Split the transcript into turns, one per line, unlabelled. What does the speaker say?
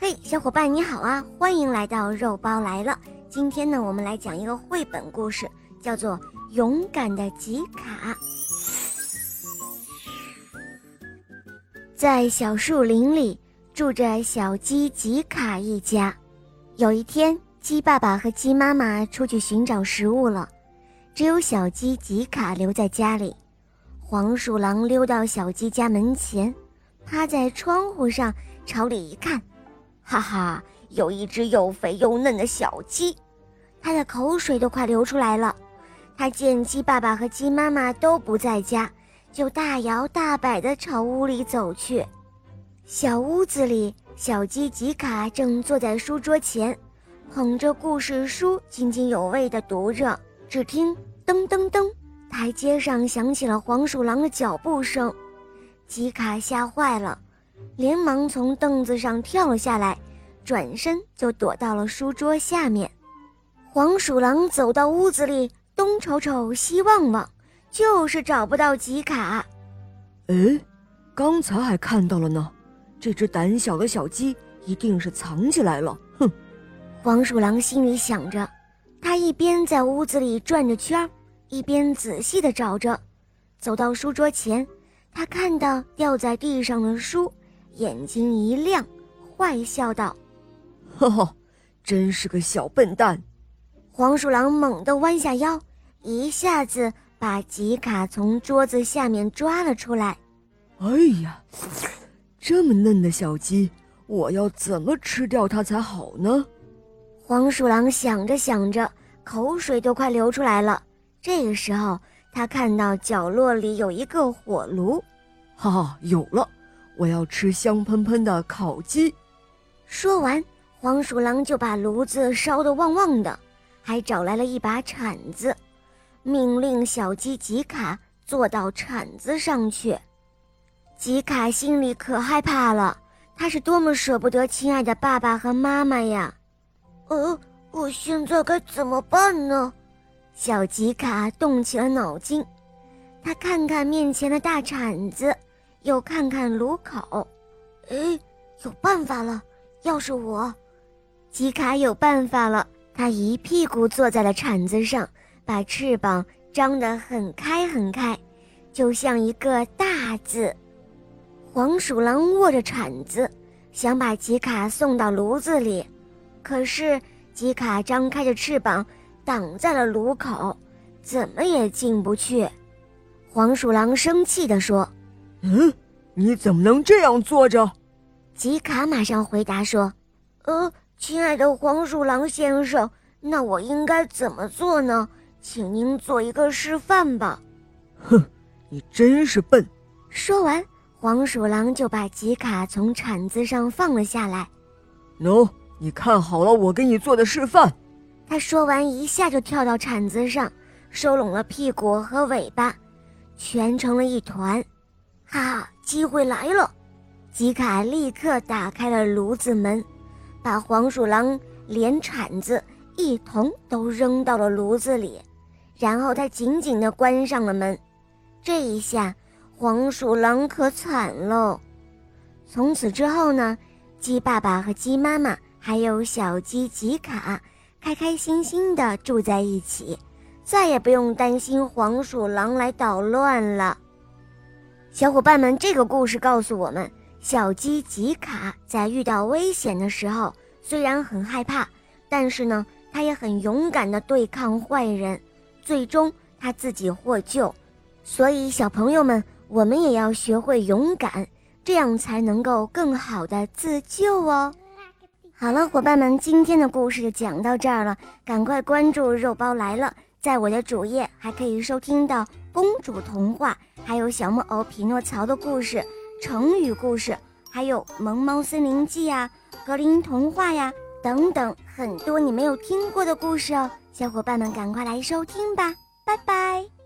嘿，小伙伴你好啊！欢迎来到肉包来了。今天呢，我们来讲一个绘本故事，叫做《勇敢的吉卡》。在小树林里住着小鸡吉卡一家。有一天，鸡爸爸和鸡妈妈出去寻找食物了，只有小鸡吉卡留在家里。黄鼠狼溜到小鸡家门前，趴在窗户上朝里一看。哈哈，有一只又肥又嫩的小鸡，它的口水都快流出来了。它见鸡爸爸和鸡妈妈都不在家，就大摇大摆地朝屋里走去。小屋子里，小鸡吉卡正坐在书桌前，捧着故事书，津津有味地读着。只听噔噔噔，台阶上响起了黄鼠狼的脚步声。吉卡吓坏了。连忙从凳子上跳了下来，转身就躲到了书桌下面。黄鼠狼走到屋子里，东瞅瞅，西望望，就是找不到吉卡。
哎，刚才还看到了呢，这只胆小的小鸡一定是藏起来了。哼！
黄鼠狼心里想着，他一边在屋子里转着圈，一边仔细地找着。走到书桌前，他看到掉在地上的书。眼睛一亮，坏笑道：“
哈哈，真是个小笨蛋！”
黄鼠狼猛地弯下腰，一下子把吉卡从桌子下面抓了出来。
哎呀，这么嫩的小鸡，我要怎么吃掉它才好呢？
黄鼠狼想着想着，口水都快流出来了。这个时候，他看到角落里有一个火炉，
哈哈，有了！我要吃香喷喷的烤鸡。
说完，黄鼠狼就把炉子烧得旺旺的，还找来了一把铲子，命令小鸡吉卡坐到铲子上去。吉卡心里可害怕了，他是多么舍不得亲爱的爸爸和妈妈呀！呃，我现在该怎么办呢？小吉卡动起了脑筋，他看看面前的大铲子。又看看炉口，哎，有办法了！要是我，吉卡有办法了。他一屁股坐在了铲子上，把翅膀张得很开很开，就像一个大字。黄鼠狼握着铲子，想把吉卡送到炉子里，可是吉卡张开着翅膀挡在了炉口，怎么也进不去。黄鼠狼生气地说。
嗯，你怎么能这样坐着？
吉卡马上回答说：“呃，亲爱的黄鼠狼先生，那我应该怎么做呢？请您做一个示范吧。”
哼，你真是笨。
说完，黄鼠狼就把吉卡从铲子上放了下来。
喏，你看好了，我给你做的示范。
他说完，一下就跳到铲子上，收拢了屁股和尾巴，蜷成了一团。哈！机会来了，吉卡立刻打开了炉子门，把黄鼠狼连铲子一同都扔到了炉子里，然后他紧紧地关上了门。这一下，黄鼠狼可惨喽。从此之后呢，鸡爸爸和鸡妈妈还有小鸡吉卡，开开心心地住在一起，再也不用担心黄鼠狼来捣乱了。小伙伴们，这个故事告诉我们，小鸡吉卡在遇到危险的时候，虽然很害怕，但是呢，它也很勇敢地对抗坏人，最终它自己获救。所以，小朋友们，我们也要学会勇敢，这样才能够更好的自救哦。好了，伙伴们，今天的故事就讲到这儿了，赶快关注“肉包来了”。在我的主页还可以收听到公主童话，还有小木偶匹诺曹的故事、成语故事，还有《萌猫森林记》呀、格林童话呀等等很多你没有听过的故事哦，小伙伴们赶快来收听吧，拜拜。